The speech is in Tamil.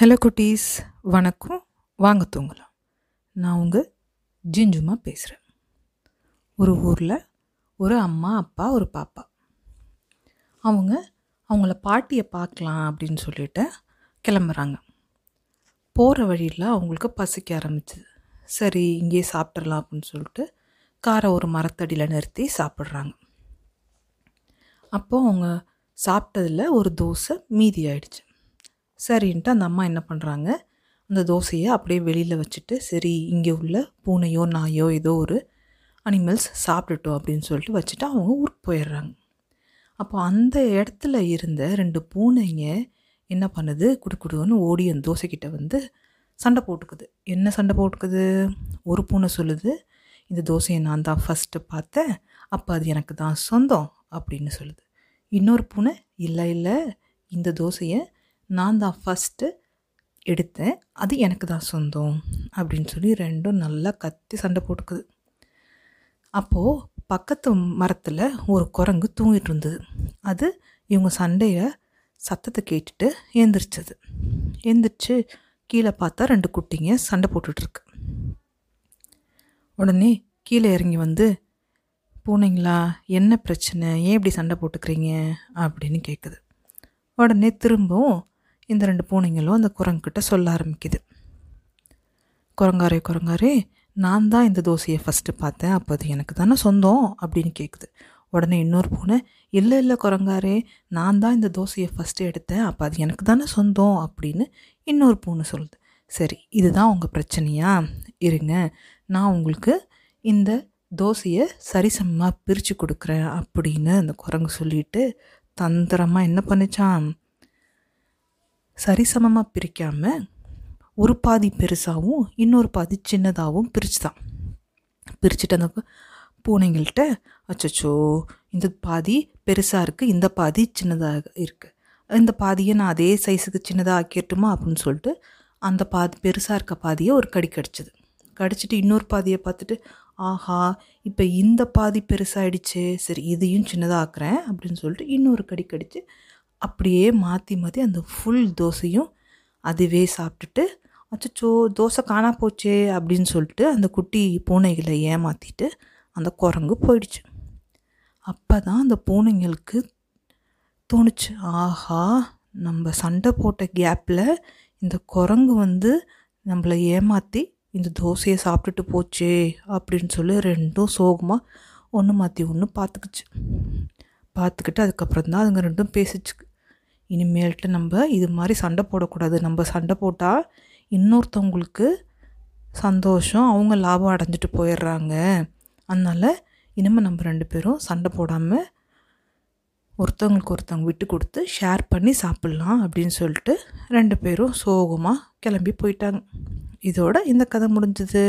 ஹலோ குட்டீஸ். வணக்கம். வாங்க தூங்கலாம். நான் உங்கள் ஜிஞ்சுமா பேசுகிறேன் ஒரு ஊரில் ஒரு அம்மா அப்பா ஒரு பாப்பா. அவங்க அவங்கள பாட்டியை பார்க்கலாம் அப்படின்னு சொல்லிட்டு கிளம்புறாங்க. போகிற வழியில் அவங்களுக்கு பசிக்க ஆரம்பிச்சிது. சரி இங்கேயே சாப்பிட்றலாம் அப்படின்னு சொல்லிட்டு காரை ஒரு மரத்தடியில் நிறுத்தி சாப்பிட்றாங்க. அப்போது அவங்க சாப்பிட்டதில் ஒரு தோசை மீதி ஆயிடுச்சு. சரின்ட்டு அந்த அம்மா என்ன பண்ணுறாங்க அந்த தோசையை அப்படியே வெளியில் வச்சுட்டு சரி இங்கே உள்ள பூனையோ நாயோ ஏதோ ஒரு அனிமல்ஸ் சாப்பிட்டுட்டோம் அப்படின்னு சொல்லிட்டு வச்சுட்டு அவங்க ஊருக்கு போயிடுறாங்க. அப்போ அந்த இடத்துல இருந்த ரெண்டு பூனைங்க என்ன பண்ணுது? குடுக்குடுன்னு ஓடி அந்த தோசைக்கிட்ட வந்து சண்டை போட்டுக்குது. என்ன சண்டை போட்டுக்குது? ஒரு பூனை சொல்லுது இந்த தோசையை நான் தான் ஃபஸ்ட்டு பார்த்தேன். அப்போ அது எனக்கு தான் சொந்தம் அப்படின்னு சொல்லுது. இன்னொரு பூனை இல்லை இல்லை இந்த தோசையை நான் தான் ஃபஸ்ட்டு எடுத்தேன். அது எனக்கு தான் சொந்தம் அப்படின்னு சொல்லி ரெண்டும் நல்லா கத்தி சண்டை போட்டுக்குது. அப்போது பக்கத்து மரத்தில் ஒரு குரங்கு தூங்கிட்டு இருந்தது. அது இவங்க சண்டையை சத்தத்தை கேட்டுட்டு எழுந்திரிச்சது எழுந்திரிச்சு கீழே பார்த்தா ரெண்டு குட்டிங்க சண்டை போட்டுட்ருக்கு உடனே கீழே இறங்கி வந்து பூனைங்களா என்ன பிரச்சனை? ஏன் இப்படி சண்டை போட்டுக்கிறீங்க? அப்படின்னு கேட்குது உடனே திரும்பவும் இந்த ரெண்டு பூனைங்களும் அந்த குரங்கிட்ட சொல்ல ஆரம்பிக்குது. குரங்காரே குரங்காரே நான் தான் இந்த தோசையை ஃபஸ்ட்டு பார்த்தேன். அப்போ அது எனக்கு தானே சொந்தம் அப்படின்னு கேட்குது உடனே இன்னொரு பூனை இல்லை இல்லை குரங்காரே நான் தான் இந்த தோசையை ஃபஸ்ட்டு எடுத்தேன். அப்போ அது எனக்கு தானே சொந்தம் அப்படின்னு இன்னொரு பூனை சொல்லுது. சரி இதுதான் உங்கள் பிரச்சனையா? இருங்க நான் உங்களுக்கு இந்த தோசையை சரிசமமாக பிரித்து கொடுக்குறேன் அப்படின்னு அந்த குரங்கு சொல்லிட்டு தந்திரமாக என்ன பண்ணிச்சான் சரிசமமாக பிரிக்காமல் ஒரு பாதி பெருசாகவும் இன்னொரு பாதி சின்னதாகவும் பிரிச்சுதான். பிரிச்சுட்டு அந்த பூனைங்கள்கிட்ட அச்சச்சோ இந்த பாதி பெருசாக இருக்குது இந்த பாதி சின்னதாக இருக்குது இந்த பாதியை நான் அதே சைஸுக்கு சின்னதாக ஆக்கிட்டுமா அப்படின்னு சொல்லிட்டு அந்த பாதி பெருசாக இருக்க பாதியை ஒரு கடி கடிச்சிது. கடிச்சிட்டு இன்னொரு பாதியை பார்த்துட்டு ஆஹா இப்போ இந்த பாதி பெருசாகிடுச்சு சரி இதையும் சின்னதாக ஆக்குறேன் அப்படின்னு சொல்லிட்டு இன்னொரு கடி கடிச்சு அப்படியே மாற்றி மாற்றி அந்த ஃபுல் தோசையும் அதுவே சாப்பிட்டுட்டு அச்சோ தோசை காணா போச்சே அப்படின்னு சொல்லிட்டு அந்த குட்டி பூனைகளை ஏமாற்றிட்டு அந்த குரங்கு போயிடுச்சு. அப்போ தான் அந்த பூனைங்களுக்கு தோணுச்சு ஆஹா நம்ம சண்டை போட்ட கேப்பில் இந்த குரங்கு வந்து நம்மளை ஏமாற்றி இந்த தோசையை சாப்பிட்டுட்டு போச்சே அப்படின்னு சொல்லி ரெண்டும் சோகமாக ஒன்று மாற்றி ஒன்று பார்த்துக்குச்சு. பார்த்துக்கிட்டு அதுக்கப்புறம் தான் அதுங்க ரெண்டும் பேசிச்சுக்கு இனிமேல்ட்டு நம்ம இது மாதிரி சண்டை போடக்கூடாது. நம்ம சண்டை போட்டால் இன்னொருத்தவங்களுக்கு சந்தோஷம் அவங்க லாபம் அடைஞ்சிட்டு போயிடுறாங்க. அதனால் இனிமேல் நம்ம ரெண்டு பேரும் சண்டை போடாமல் ஒருத்தவங்களுக்கு ஒருத்தவங்க விட்டு கொடுத்து ஷேர் பண்ணி சாப்பிட்லாம் அப்படின்னு சொல்லிட்டு ரெண்டு பேரும் சோகமாக கிளம்பி போயிட்டாங்க. இதோட இந்த கதை முடிஞ்சது.